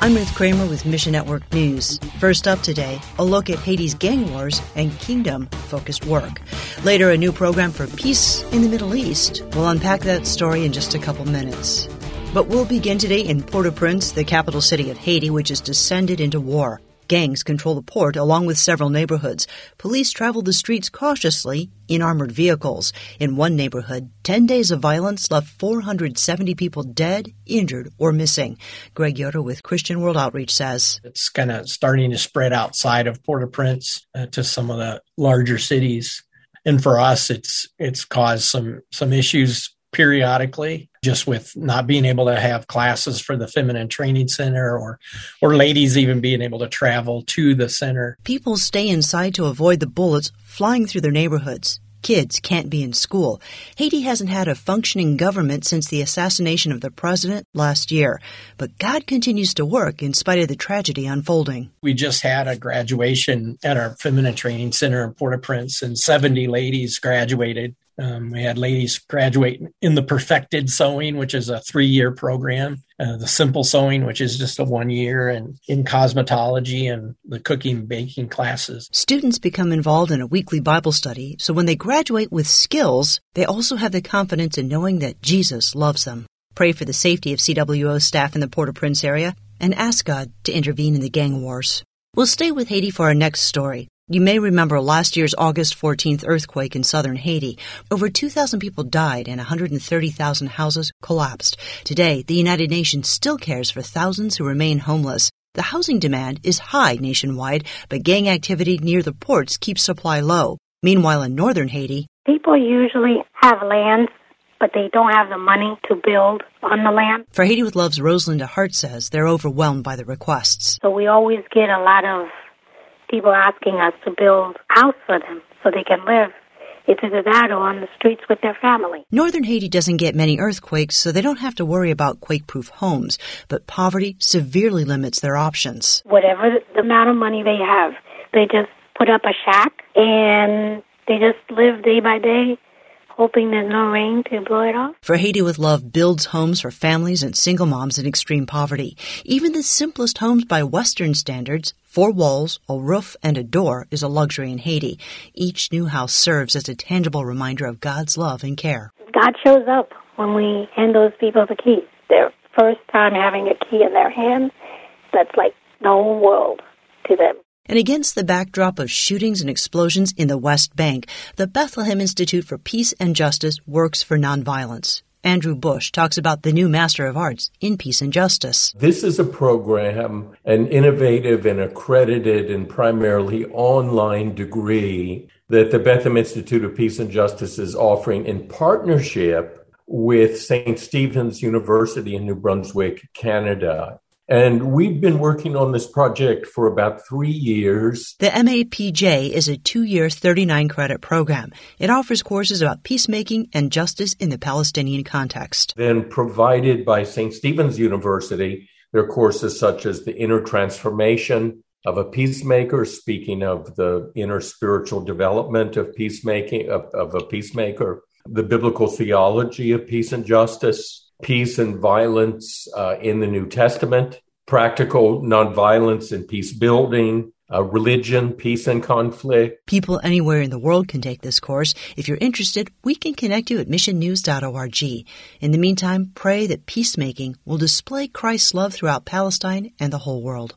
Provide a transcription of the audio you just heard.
I'm Ruth Kramer with Mission Network News. First up today, a look at Haiti's gang wars and kingdom focused work. Later, a new program for peace in the Middle East. We'll unpack that story in just a couple minutes. But we'll begin today in Port au Prince, the capital city of Haiti, which has descended into war. Gangs control the port along with several neighborhoods. Police travel the streets cautiously in armored vehicles. In one neighborhood, 10 days of violence left 470 people dead, injured, or missing. Greg Yoder with Christian World Outreach says it's kind of starting to spread outside of Port-au-Prince uh, to some of the larger cities. And for us, it's it's caused some some issues periodically just with not being able to have classes for the feminine training center or or ladies even being able to travel to the center. People stay inside to avoid the bullets flying through their neighborhoods. Kids can't be in school. Haiti hasn't had a functioning government since the assassination of the president last year. But God continues to work in spite of the tragedy unfolding. We just had a graduation at our Feminine Training Center in Port au Prince, and 70 ladies graduated um, we had ladies graduate in the perfected sewing, which is a three year program, uh, the simple sewing, which is just a one year, and in cosmetology and the cooking baking classes. Students become involved in a weekly Bible study, so when they graduate with skills, they also have the confidence in knowing that Jesus loves them. Pray for the safety of CWO staff in the Port au Prince area and ask God to intervene in the gang wars. We'll stay with Haiti for our next story. You may remember last year's August 14th earthquake in southern Haiti. Over 2,000 people died and 130,000 houses collapsed. Today, the United Nations still cares for thousands who remain homeless. The housing demand is high nationwide, but gang activity near the ports keeps supply low. Meanwhile, in northern Haiti, people usually have land, but they don't have the money to build on the land. For Haiti with Love's Rosalinda Hart says they're overwhelmed by the requests. So we always get a lot of people asking us to build a house for them so they can live. It's either that or on the streets with their family. Northern Haiti doesn't get many earthquakes, so they don't have to worry about quake proof homes, but poverty severely limits their options. Whatever the amount of money they have, they just put up a shack and they just live day by day hoping there's no rain to blow it off. For Haiti with Love builds homes for families and single moms in extreme poverty. Even the simplest homes by Western standards Four walls, a roof, and a door is a luxury in Haiti. Each new house serves as a tangible reminder of God's love and care. God shows up when we hand those people the keys. Their first time having a key in their hand, that's like the whole world to them. And against the backdrop of shootings and explosions in the West Bank, the Bethlehem Institute for Peace and Justice works for nonviolence. Andrew Bush talks about the new Master of Arts in Peace and Justice. This is a program, an innovative and accredited and primarily online degree that the Bethlehem Institute of Peace and Justice is offering in partnership with St. Stephen's University in New Brunswick, Canada. And we've been working on this project for about three years. The MAPJ is a two year, 39 credit program. It offers courses about peacemaking and justice in the Palestinian context. Then, provided by St. Stephen's University, there are courses such as the inner transformation of a peacemaker, speaking of the inner spiritual development of peacemaking, of, of a peacemaker, the biblical theology of peace and justice, peace and violence uh, in the New Testament, practical nonviolence and peace building, uh, religion, peace and conflict. People anywhere in the world can take this course. If you're interested, we can connect you at missionnews.org. In the meantime, pray that peacemaking will display Christ's love throughout Palestine and the whole world.